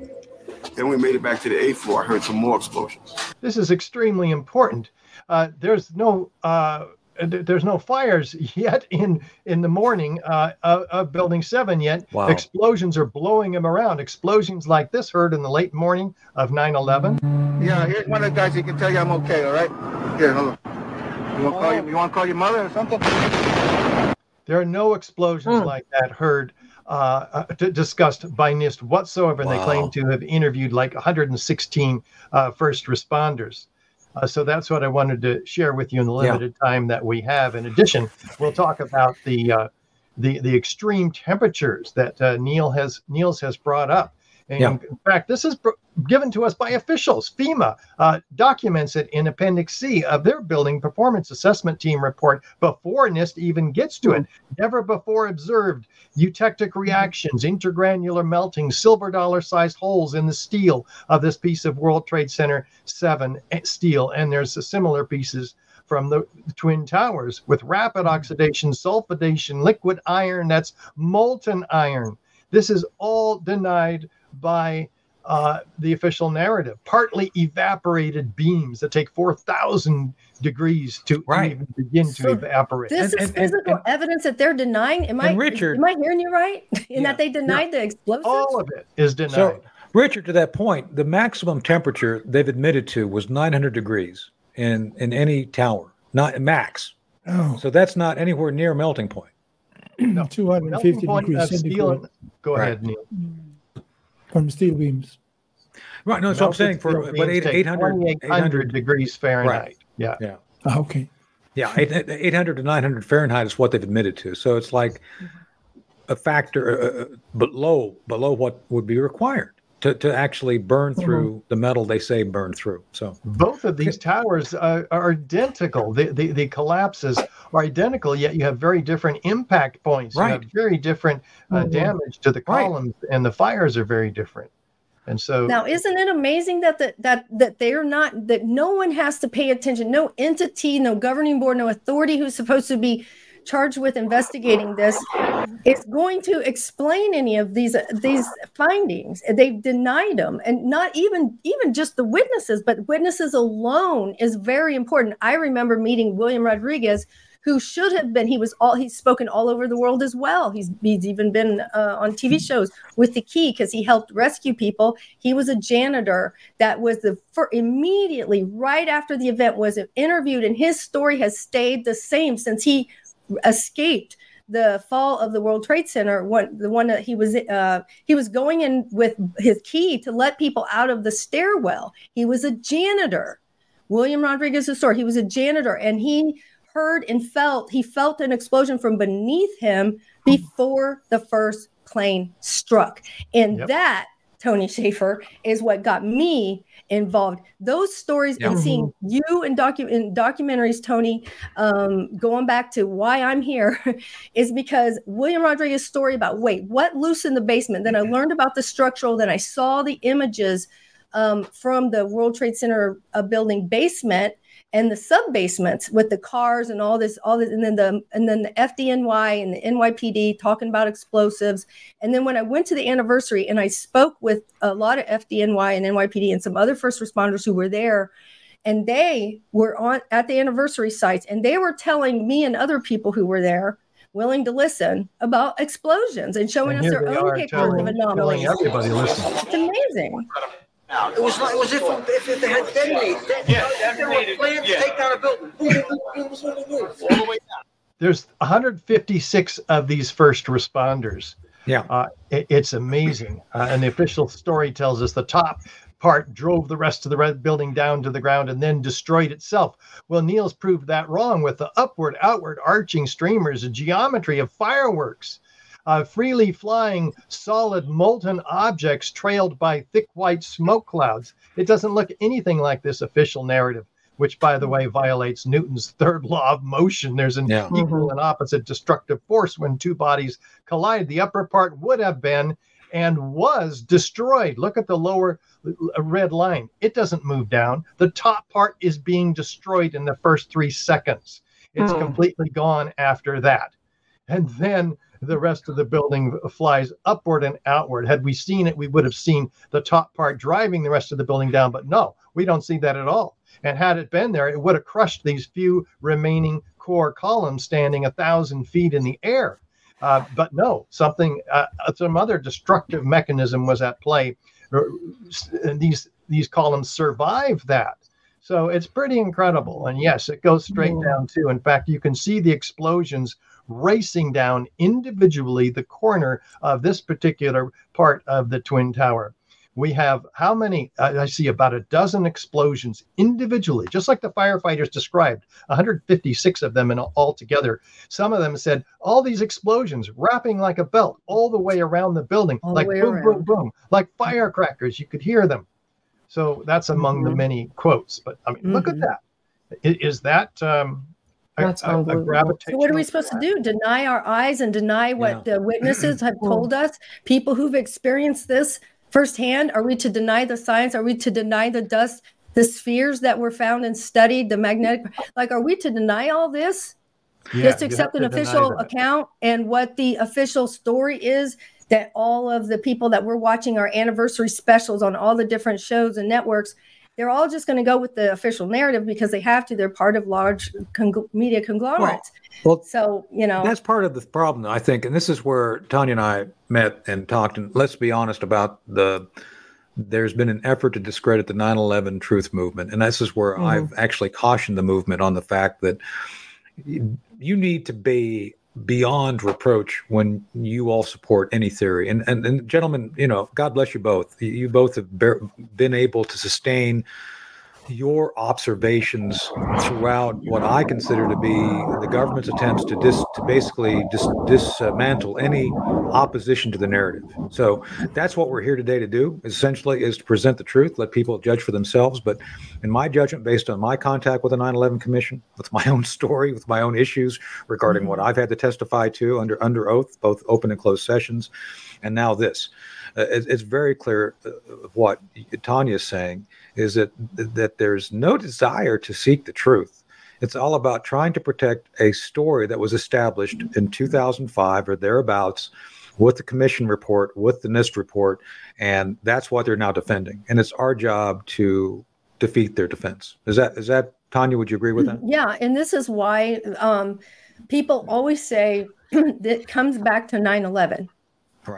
Speaker 14: Then we made it back to the eighth floor. I heard some more explosions.
Speaker 4: This is extremely important. Uh, there's no uh, there's no fires (laughs) yet in in the morning uh, of, of Building Seven yet.
Speaker 1: Wow.
Speaker 4: Explosions are blowing them around. Explosions like this heard in the late morning of 9/11.
Speaker 15: Yeah, here's one of the guys. He can tell you I'm okay. All right. Here, hold on. You want to call you? You want to call your mother or something?
Speaker 4: There are no explosions like that heard uh, uh, d- discussed by NIST whatsoever. And they claim to have interviewed like 116 uh, first responders. Uh, so that's what I wanted to share with you in the
Speaker 1: Yeah.
Speaker 4: limited time that we have. In addition, we'll talk about the uh, the the extreme temperatures that uh, Neil has Niels has brought up. And
Speaker 1: Yeah.
Speaker 4: in fact, this is given to us by officials. FEMA uh, documents it in Appendix C of their building performance assessment team report before NIST even gets to it. Never before observed eutectic reactions, intergranular melting, silver dollar sized holes in the steel of this piece of World Trade Center 7 steel. And there's similar pieces from the Twin Towers with rapid oxidation, sulfidation, liquid iron that's molten iron. This is all denied by uh, the official narrative. Partly evaporated beams that take 4,000 degrees to
Speaker 1: Right.
Speaker 4: even begin to evaporate.
Speaker 2: This
Speaker 1: And-
Speaker 2: is
Speaker 1: and- and-
Speaker 2: physical evidence that they're denying. Am I
Speaker 1: Richard-
Speaker 2: Am I hearing you right? (laughs) In
Speaker 1: Yeah.
Speaker 2: that they denied the explosives.
Speaker 4: all of it is denied.
Speaker 1: So, Richard, to that point, the maximum temperature they've admitted to was 900 degrees in in any tower, not max.
Speaker 3: Oh,
Speaker 1: So that's not anywhere near melting point.
Speaker 3: 250
Speaker 4: Melting point
Speaker 3: degrees
Speaker 4: steel.
Speaker 3: centigrade
Speaker 4: Go
Speaker 1: Right.
Speaker 4: ahead, Neil.
Speaker 3: From steel beams.
Speaker 1: Right. No, that's what I'm saying. For
Speaker 4: steel
Speaker 1: but
Speaker 4: beams
Speaker 1: eight,
Speaker 4: take
Speaker 1: 800,
Speaker 4: degrees Fahrenheit. Right. Yeah.
Speaker 1: Yeah.
Speaker 3: Ah, okay.
Speaker 1: Yeah, 800 to 900 Fahrenheit is what they've admitted to. So it's like a factor uh, uh, below below what would be required to, to actually burn through the metal they say burn through. So
Speaker 4: Both of these towers uh, are identical. The, the the collapses are identical, yet you have very different impact points. You have
Speaker 1: Right.
Speaker 4: very different uh,
Speaker 2: Mhm.
Speaker 4: damage to the
Speaker 1: Right.
Speaker 4: columns, and the fires are very different. And so,
Speaker 2: Now, isn't it amazing that the, that that they're not that no one has to pay attention, no entity, no governing board, no authority who's supposed to be charged with investigating this is going to explain any of these these findings. They've denied them, and not even even just the witnesses, but witnesses alone is very important. I remember meeting William Rodriguez. Who should have been? He was all. He's spoken all over the world as well. He's he's even been uh, on TV shows with the key because he helped rescue people. He was a janitor that was the fir- immediately right after the event was interviewed, and his story has stayed the same since he escaped the fall of the World Trade Center. One, the one that he was uh, he was going in with his key to let people out of the stairwell. He was a janitor. William Rodriguez's story. He was a janitor, and he heard and felt he felt an explosion from beneath him before the first plane struck, and
Speaker 4: Yep.
Speaker 2: that Tony Shaffer is what got me involved. Those stories
Speaker 1: Yeah.
Speaker 2: and seeing you in, docu- in documentaries, Tony, um, going back to why I'm here, (laughs) is because William Rodriguez's story about wait, what loose in the basement? Then I learned about the structural. Then I saw the images um, from the World Trade Center uh, building basement and the sub basements with the cars and all this, all this, and then the and then the FDNY and the NYPD talking about explosives. And then when I went to the anniversary and I spoke with a lot of FDNY and NYPD and some other first responders who were there, and they were on at the anniversary sites, and they were telling me and other people who were there willing to listen about explosions and showing
Speaker 4: And
Speaker 2: us their own pictures of
Speaker 4: telling
Speaker 2: anomalies.
Speaker 4: everybody listening.
Speaker 2: It's amazing.
Speaker 16: It was like, it was if, if, if they had detonated, that,
Speaker 11: Yeah,
Speaker 16: if there were
Speaker 11: detonated,
Speaker 16: plans
Speaker 11: yeah.
Speaker 16: to take down a building. Boom, boom, boom, boom, boom, boom, boom, all the way down.
Speaker 4: There's 156 of these first responders.
Speaker 1: Yeah.
Speaker 4: Uh, it- it's amazing. Uh, and the official story tells us the top part drove the rest of the red building down to the ground and then destroyed itself. Well, Niels proved that wrong with the upward, outward arching streamers, a geometry of fireworks. Uh, freely flying solid molten objects trailed by thick white smoke clouds. It doesn't look anything like this official narrative, which, by the way, violates Newton's third law of motion. There's an
Speaker 1: Yeah.
Speaker 4: equal and opposite destructive force when two bodies collide. The upper part would have been and was destroyed. Look at the lower uh, red line. It doesn't move down. The top part is being destroyed in the first three seconds. It's
Speaker 2: Hmm.
Speaker 4: completely gone after that. And then the rest of the building flies upward and outward. Had we seen it, we would have seen the top part driving the rest of the building down. But no, we don't see that at all. And had it been there, it would have crushed these few remaining core columns standing a thousand feet in the air. Uh, but no, something, uh, some other destructive mechanism was at play. Uh, And these these columns survive that. So it's pretty incredible. And yes, it goes straight down too. In fact, you can see the explosions racing down individually the corner of this particular part of the Twin Tower. We have how many? Uh, I see about a dozen explosions individually, just like the firefighters described, 156 of them in all together. Some of them said all these explosions wrapping like a belt all the way around the building,
Speaker 2: All
Speaker 4: like
Speaker 2: way
Speaker 4: boom, boom,
Speaker 2: around.
Speaker 4: boom, like firecrackers. You could hear them. So that's among the
Speaker 2: Mhm.
Speaker 4: many quotes. But I mean, look at
Speaker 2: Mhm.
Speaker 4: that. Is that um,
Speaker 2: That's
Speaker 4: a, a
Speaker 2: unbelievable.
Speaker 4: gravitational?
Speaker 2: So what are we supposed to do? Deny our eyes and deny what the witnesses (clears throat) have told us? People who've experienced this firsthand? Are we to deny the science? Are we to deny the dust, the spheres that were found and studied, the magnetic? Like, are we to deny all this?
Speaker 4: Yeah,
Speaker 2: Just accept an official account and what the official story is that all of the people that we're watching our anniversary specials on all the different shows and networks they're all just going to go with the official narrative because they have to they're part of large congl- media conglomerates
Speaker 1: Well,
Speaker 2: so you know
Speaker 1: That's part of the problem, I think, and this is where Tonya and I met and talked. And let's be honest about the. There's been an effort to discredit the 9/11 truth movement, and this is where
Speaker 2: Mhm.
Speaker 1: I've actually cautioned the movement on the fact that you need to be beyond reproach when you all support any theory. And and, and gentlemen, you know, God bless you both. You- both have been able to sustain your observations throughout what I consider to be the government's attempts to dis to basically dis, dismantle any opposition to the narrative. So that's what we're here today to do. Essentially, is to present the truth, let people judge for themselves. But in my judgment, based on my contact with the 9/11 Commission, with my own story, with my own issues regarding what I've had to testify to under under oath, both open and closed sessions, and now this, uh, it- it's very clear uh, what Tonya is saying is that that there's no desire to seek the truth. It's all about trying to protect a story that was established in 2005 or thereabouts with the commission report, with the NIST report, and that's what they're now defending. And it's our job to defeat their defense. Is that is that Tonya? Would you agree with that?
Speaker 2: yeah and this is why um, people always say (clears throat) that comes back to 9-11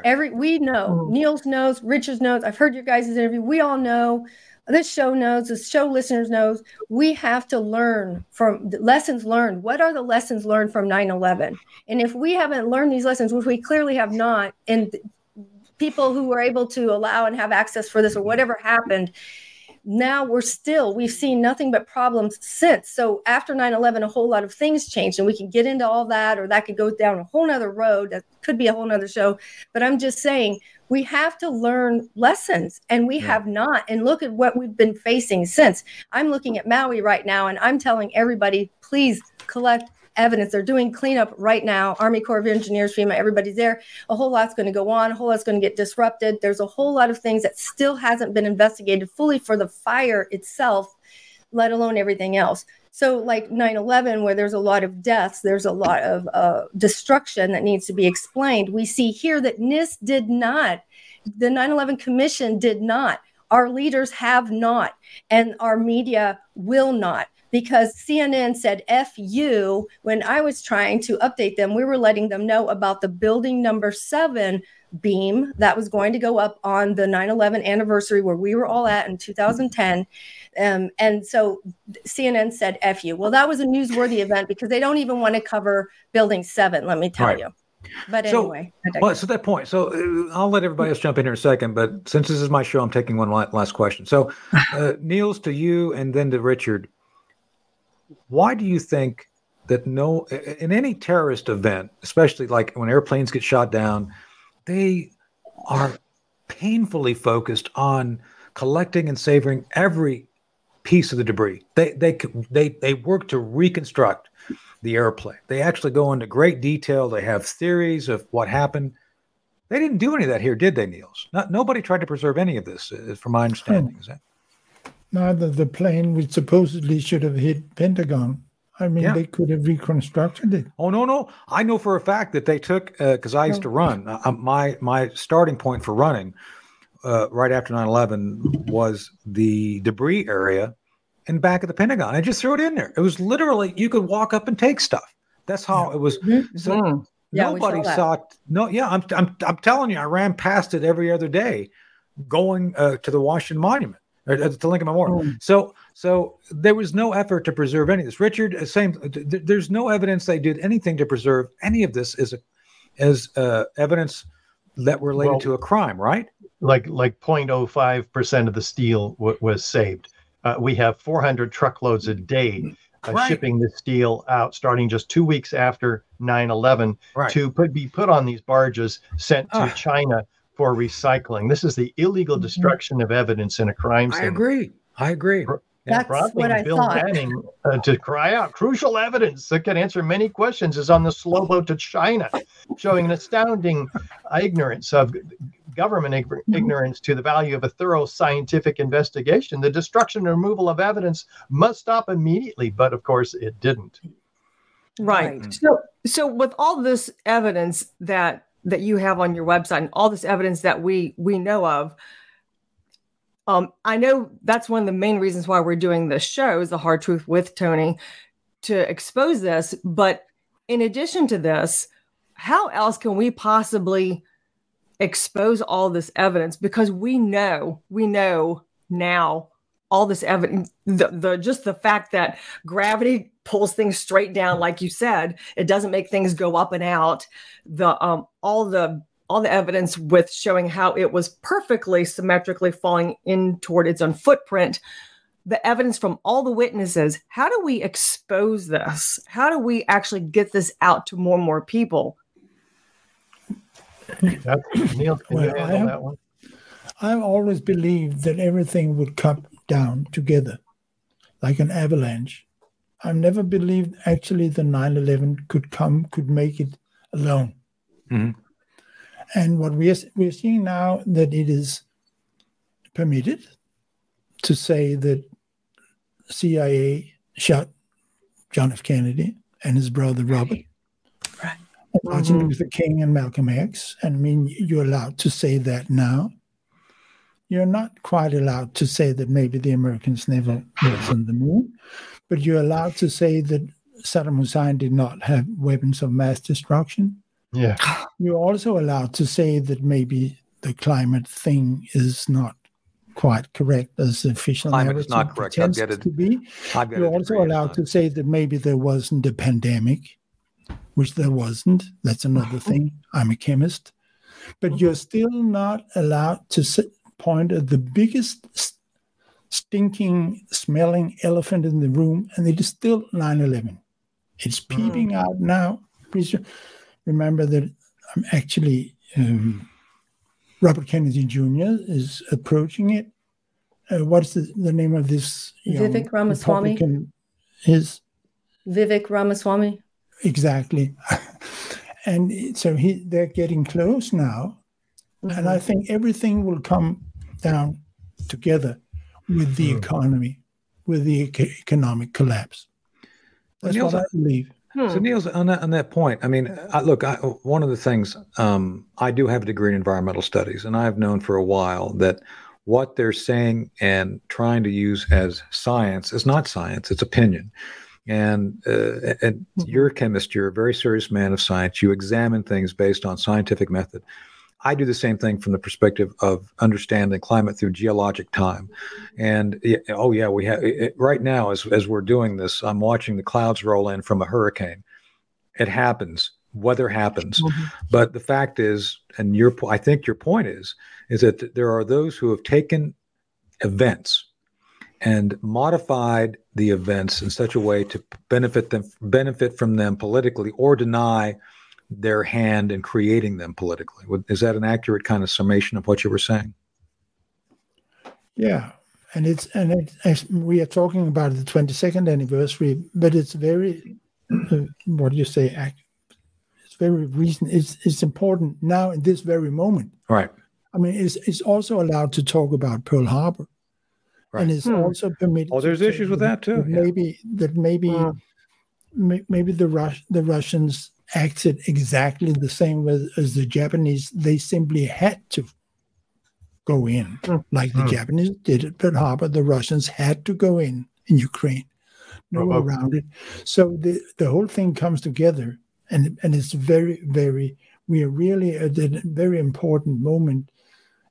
Speaker 2: every we know niels knows richards knows i've heard your guys' interview we all know this show knows the show listeners knows we have to learn from lessons learned. What are the lessons learned from 9-11 and if we haven't learned these lessons which we clearly have not and people who were able to allow and have access for this or whatever happened now we're still we've seen nothing but problems since. So after 9-11 a whole lot of things changed and we can get into all that or that could go down a whole nother road that could be a whole nother show. But i'm just saying we have to learn lessons and we have not. And look at what we've been facing since. I'm looking at maui right now and i'm telling everybody please collect evidence. They're doing cleanup right now. Army corps of engineers fema everybody's there. A whole lot's going to go on. A whole lot's going to get disrupted. There's a whole lot of things that still hasn't been investigated fully for the fire itself let alone everything else. So like 9-11 where there's a lot of deaths there's a lot of uh, destruction that needs to be explained. We see here that nist did not the 9-11 commission did not. Our leaders have not and our media will not because CNN said F you when I was trying to update them. We were letting them know about the building number seven beam that was going to go up on the 9 11 anniversary where we were all at in 2010. Um, and so CNN said F you. Well, that was a newsworthy event because they don't even want to cover building seven, let me tell
Speaker 1: Right.
Speaker 2: you. But
Speaker 1: So-
Speaker 2: anyway,
Speaker 1: Well, so that point. So uh, I'll let everybody else jump in here in a second, but since this is my show, I'm taking one last question. So, uh, (laughs) Niels, to you, and then to Richard. Why do you think that no, in any terrorist event, especially like when airplanes get shot down, they are painfully focused on collecting and savoring every piece of the debris. They they they they work to reconstruct the airplane. They actually go into great detail. They have theories of what happened. They didn't do any of that here, did they, Niels? Not, nobody tried to preserve any of this, uh, from my understanding. Is that?
Speaker 3: Neither the plane which supposedly should have hit Pentagon. I mean,
Speaker 1: Yeah.
Speaker 3: they could have reconstructed it.
Speaker 1: Oh no, no! I know for a fact that they took because I used to run. Uh, my my starting point for running uh, right after 9-11 was the debris area in back of the Pentagon. I just threw it in there. It was literally you could walk up and take stuff. That's how it was. So
Speaker 2: Yeah, we saw
Speaker 1: nobody
Speaker 2: that.
Speaker 1: saw. No, yeah, I'm, I'm I'm telling you, I ran past it every other day, going uh, to the Washington Monument or uh, to Lincoln Memorial. So so there was no effort to preserve any of this. Richard, uh, same. th- th- There's no evidence they did anything to preserve any of this as a, as uh, evidence that related
Speaker 4: Well-
Speaker 1: to a crime, right?
Speaker 4: like like 0.05 percent of the steel w- was saved. Uh, we have 400 truckloads a day uh,
Speaker 1: Right.
Speaker 4: shipping the steel out, starting just two weeks after 9/11,
Speaker 1: Right.
Speaker 4: to put be put on these barges sent to
Speaker 1: Ah.
Speaker 4: China for recycling. This is the illegal destruction of evidence in a crime scene.
Speaker 1: I agree. I agree.
Speaker 2: That's
Speaker 4: Prompting
Speaker 2: what I
Speaker 4: Bill
Speaker 2: thought.
Speaker 4: Manning uh, to cry out, crucial evidence that can answer many questions is on the slow boat to China, showing an astounding ignorance of government ig- ignorance to the value of a thorough scientific investigation. The destruction and removal of evidence must stop immediately, but of course it didn't.
Speaker 17: Right. So so with all this evidence that that you have on your website and all this evidence that we we know of um I know that's one of the main reasons why we're doing this show is the hard truth with Tony to expose this, but in addition to this, how else can we possibly expose all this evidence? Because we know we know now all this evidence the, the just the fact that gravity pulls things straight down like you said it doesn't make things go up and out. The um all the all the evidence with showing how it was perfectly symmetrically falling in toward its own footprint the evidence from all the witnesses how do we expose this? How do we actually get this out to more and more people?
Speaker 4: That's, (coughs) Neil, can
Speaker 3: Well, I
Speaker 4: handle
Speaker 3: have-
Speaker 4: that one?
Speaker 3: I've always believed that everything would come down together like an avalanche. I've never believed actually the 9 11 could come, could make it alone.
Speaker 1: Mhm.
Speaker 3: And what we are, we're seeing now that it is permitted to say that CIA shot John F. Kennedy and his brother Robert. and Martin
Speaker 17: Mhm.
Speaker 3: Luther King and Malcolm X. And I mean, you're allowed to say that now. You're not quite allowed to say that maybe the Americans never was on the moon, but you're allowed to say that Saddam Hussein did not have weapons of mass destruction.
Speaker 4: Yeah.
Speaker 3: You're also allowed to say that maybe the climate thing is not quite correct as the official
Speaker 1: Climate is
Speaker 3: narrative
Speaker 1: not correct. I've
Speaker 3: pretends
Speaker 1: got it-
Speaker 3: to be.
Speaker 1: I've got
Speaker 3: You're
Speaker 1: a
Speaker 3: also allowed to say that maybe there wasn't a pandemic, which there wasn't. That's another thing. I'm a chemist. But you're still not allowed to s- point at the biggest stinking, smelling elephant in the room, and it is still 9 11. It's peeping out now. Please remember that I'm actually, um, Robert Kennedy Jr. is approaching it. Uh, what's the, the name of this? young
Speaker 2: Vivek Ramaswamy?
Speaker 3: Republican? His
Speaker 2: Vivek Ramaswamy.
Speaker 3: exactly, (laughs) and so he they're getting close now, and I think everything will come down together with the economy, with the eco- economic collapse. That's
Speaker 1: Niels,
Speaker 3: what I believe.
Speaker 1: So Niels, on that on that point, I mean, I, look, I, one of the things um, I do have a degree in environmental studies, and I've known for a while that what they're saying and trying to use as science is not science; it's opinion. And uh, and you're a chemist. You're a very serious man of science. You examine things based on scientific method. I do the same thing from the perspective of understanding climate through geologic time. And oh yeah, we have it, right now as as we're doing this, I'm watching the clouds roll in from a hurricane. It happens. Weather happens. Mm-hmm. But the fact is, and your I think your point is, is that there are those who have taken events and modified the events in such a way to benefit them benefit from them politically or deny their hand in creating them politically. Is that an accurate kind of summation of what you were saying?
Speaker 3: Yeah, and it's and it, we are talking about the 22nd anniversary, but it's very uh, what do you say? It's very reason. It's it's important now in this very moment.
Speaker 1: Right.
Speaker 3: I mean, it's it's also allowed to talk about Pearl Harbor, right. and it's hmm. also permitted.
Speaker 1: Oh, there's issues with that too.
Speaker 3: That yeah. Maybe that maybe hmm. maybe the Rus- the Russians acted exactly the same way as the Japanese. They simply had to go in, mm. like the mm. Japanese did at Pearl Harbor. The Russians had to go in in Ukraine. No way around it. So the the whole thing comes together, and and it's very very. We are really at a very important moment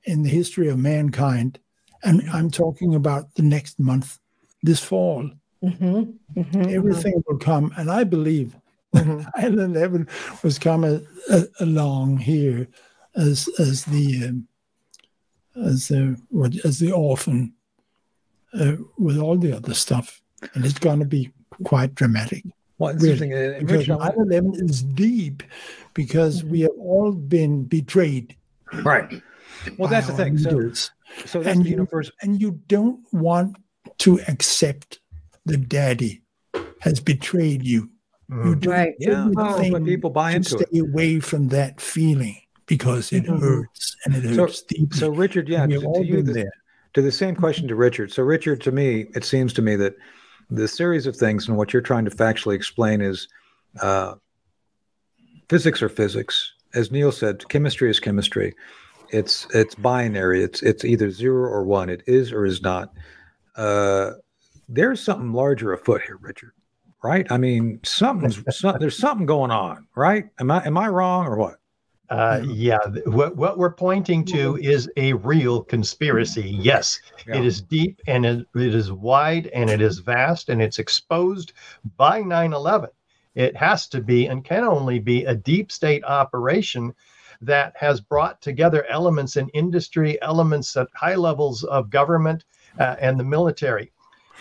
Speaker 3: in the history of mankind, and I'm talking about the next month, this fall. Mm-hmm. Mm-hmm. Everything will come, and I believe Mm-hmm. (laughs) Island Heaven was coming along here as as the um, as the what as the orphan uh, with all the other stuff, and it's going to be quite dramatic.
Speaker 1: Well, really, uh,
Speaker 3: because 9/11 is deep because mm-hmm. we have all been betrayed.
Speaker 1: Right. Well, that's the thing. So, so that's
Speaker 3: and
Speaker 1: the
Speaker 3: you,
Speaker 1: universe.
Speaker 3: And you don't want to accept the daddy has betrayed you.
Speaker 1: Mm-hmm.
Speaker 3: You do
Speaker 2: right.
Speaker 1: Yeah, no, but people buy into
Speaker 3: stay
Speaker 1: it.
Speaker 3: away from that feeling because it mm-hmm. hurts and it hurts
Speaker 1: so,
Speaker 3: deeply.
Speaker 1: So, Richard, yeah, to, to you, the, to the same question to Richard. So, Richard, to me, it seems to me that the series of things and what you're trying to factually explain is uh, physics or physics. As Neil said, chemistry is chemistry. It's it's binary. It's it's either zero or one. It is or is not. Uh, there's something larger afoot here, Richard right? I mean, something's (laughs) some, there's something going on, right? Am I am I wrong or what?
Speaker 4: Uh, yeah, what, what we're pointing to is a real conspiracy. Yes, yeah. it is deep and it, it is wide and it is vast and it's exposed by 9 11. It has to be and can only be a deep state operation that has brought together elements in industry, elements at high levels of government uh, and the military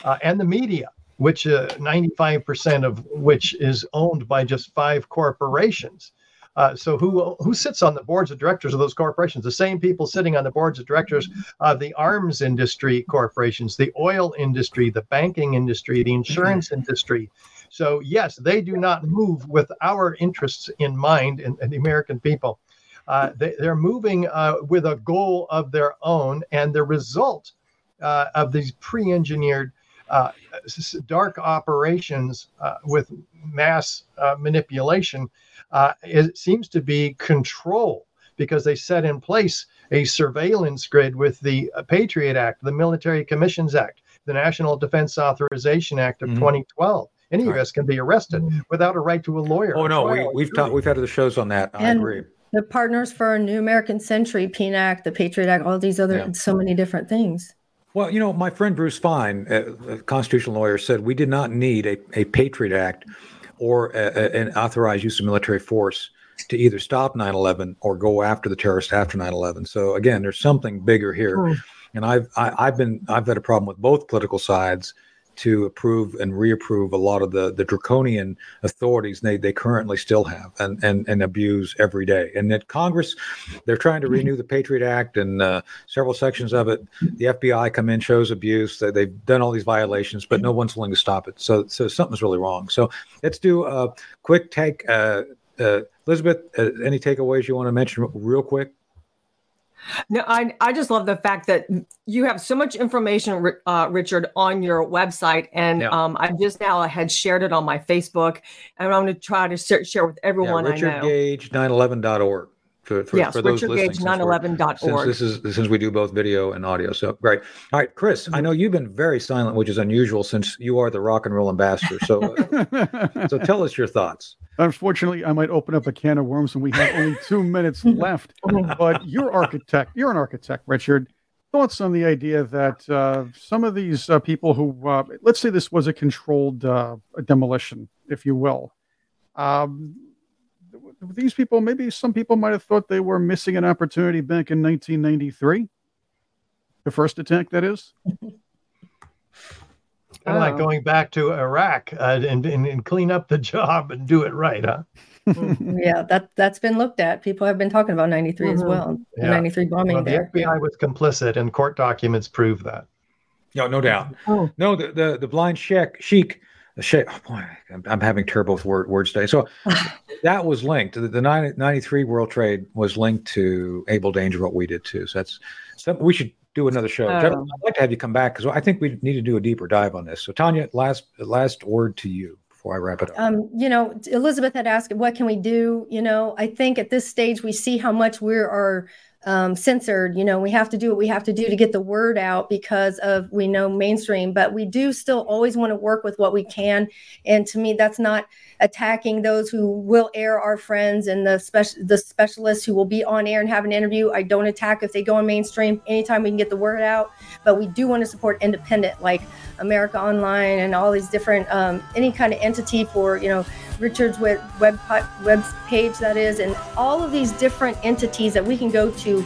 Speaker 4: uh, and the media which uh, 95% of which is owned by just five corporations. Uh, so who who sits on the boards of directors of those corporations? The same people sitting on the boards of directors of the arms industry corporations, the oil industry, the banking industry, the insurance mm-hmm. industry. So yes, they do not move with our interests in mind and, the American people. Uh, they, are moving uh, with a goal of their own, and the result uh, of these pre-engineered uh, dark operations uh, with mass uh, manipulation, uh, it seems to be control because they set in place a surveillance grid with the uh, Patriot Act, the Military Commissions Act, the National Defense Authorization Act of mm-hmm. 2012. Any of us can be arrested mm-hmm. without a right to a lawyer.
Speaker 1: Oh no, we, have talked, we've had the shows on that. I agree.
Speaker 2: The Partners for a New American Century, PNAC, the Patriot Act, all these other, yeah. so many different things.
Speaker 1: Well, you know, my friend Bruce Fein, a, constitutional lawyer, said we did not need a, a Patriot Act or a, a, an authorized use of military force to either stop 9/11 or go after the terrorists after 9/11. So again, there's something bigger here, hmm. and I've I, have i have been I've had a problem with both political sides to approve and reapprove a lot of the the draconian authorities they they currently still have and and and abuse every day. And that Congress, they're trying to renew the Patriot Act and uh, several sections of it. The FBI come in shows abuse. They, they've done all these violations, but no one's willing to stop it. So so something's really wrong. So let's do a quick take. Uh, uh, Elizabeth, uh, any takeaways you want to mention real quick?
Speaker 17: No, I, I just love the fact that you have so much information, uh, Richard, on your website. And yeah. um, I just now had shared it on my Facebook. And I'm going to try to share, share with everyone
Speaker 1: yeah, Richard
Speaker 17: I know.
Speaker 1: RichardGage911.org to for,
Speaker 17: yes,
Speaker 1: for those Richard listening. Since, since this is since we do both video and audio, so great. All right, Chris, I mm-hmm. know you've been very silent, which is unusual since you are the rock and roll ambassador. So, uh, (laughs) so tell us your thoughts.
Speaker 6: Unfortunately, I might open up a can of worms, and we have only two (laughs) minutes left. But you're architect. You're an architect, Richard. Thoughts on the idea that uh, some of these uh, people who, uh, let's say, this was a controlled uh, demolition, if you will. Um, these people, maybe some people might have thought they were missing an opportunity back in 1993. The first attack, that is. (laughs)
Speaker 4: Kind of like
Speaker 17: Oh.
Speaker 4: going back to Iraq uh, and, and and clean up the (laughs) job and do it right, huh? (laughs)
Speaker 2: yeah, that that's been looked at. People have been talking about 93 as
Speaker 4: Mhm.
Speaker 2: well. The
Speaker 4: Yeah.
Speaker 2: 93 bombing
Speaker 4: Well, the
Speaker 2: there.
Speaker 4: FBI was complicit, and court documents prove that.
Speaker 1: No, no doubt.
Speaker 17: Oh.
Speaker 1: No, the the, the blind sheik, sheik, sheik. Oh boy, I'm, I'm having terrible word, words today. So (laughs) that was linked. The, the 90 93 World Trade was linked to Able Danger, what we did too. So that's something we should do another show.
Speaker 2: Oh.
Speaker 1: I'd like to have you come back because I think we need to do a deeper dive on this. So Tonya, last last word to you before I wrap it up.
Speaker 2: Um, you know, Elizabeth had asked, what can we do? You know, I think at this stage we see how much we are um, censored. You know, we have to do what we have to do to get the word out because of we know mainstream, but we do still always want to work with what we can. And to me, that's not attacking those who will air our friends and the special the specialists who will be on air and have an interview. I don't attack if they go on mainstream. Anytime we can get the word out, but we do want to support independent like America Online and all these different um, any kind of entity for you know Richard's web web web page that is, and all of these different entities that we can go to,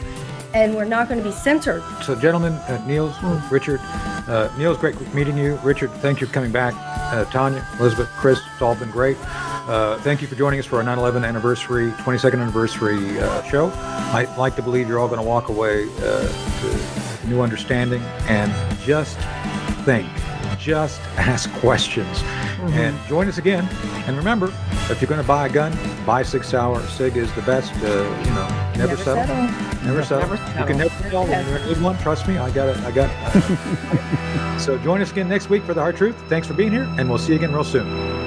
Speaker 2: and we're not going to be censored.
Speaker 1: So, gentlemen, uh, Niels, Richard, uh, Niels, great meeting you. Richard, thank you for coming back. Uh, Tonya, Elizabeth, Chris, it's all been great. Uh, thank you for joining us for our 9 11 anniversary, 22nd anniversary uh, show. I'd like to believe you're all going to walk away uh, to a new understanding and just think, just ask questions. And join us again. And remember, if you're going to buy a gun, buy Sig Sauer. Sig is the best. Uh, you know, never,
Speaker 2: Never
Speaker 1: settle.
Speaker 2: settle.
Speaker 1: Never settle.
Speaker 2: Never
Speaker 1: You can never when you're a good one. Trust me, I got it. I got it. (laughs) so join us again next week for the hard truth. Thanks for being here, and we'll see you again real soon.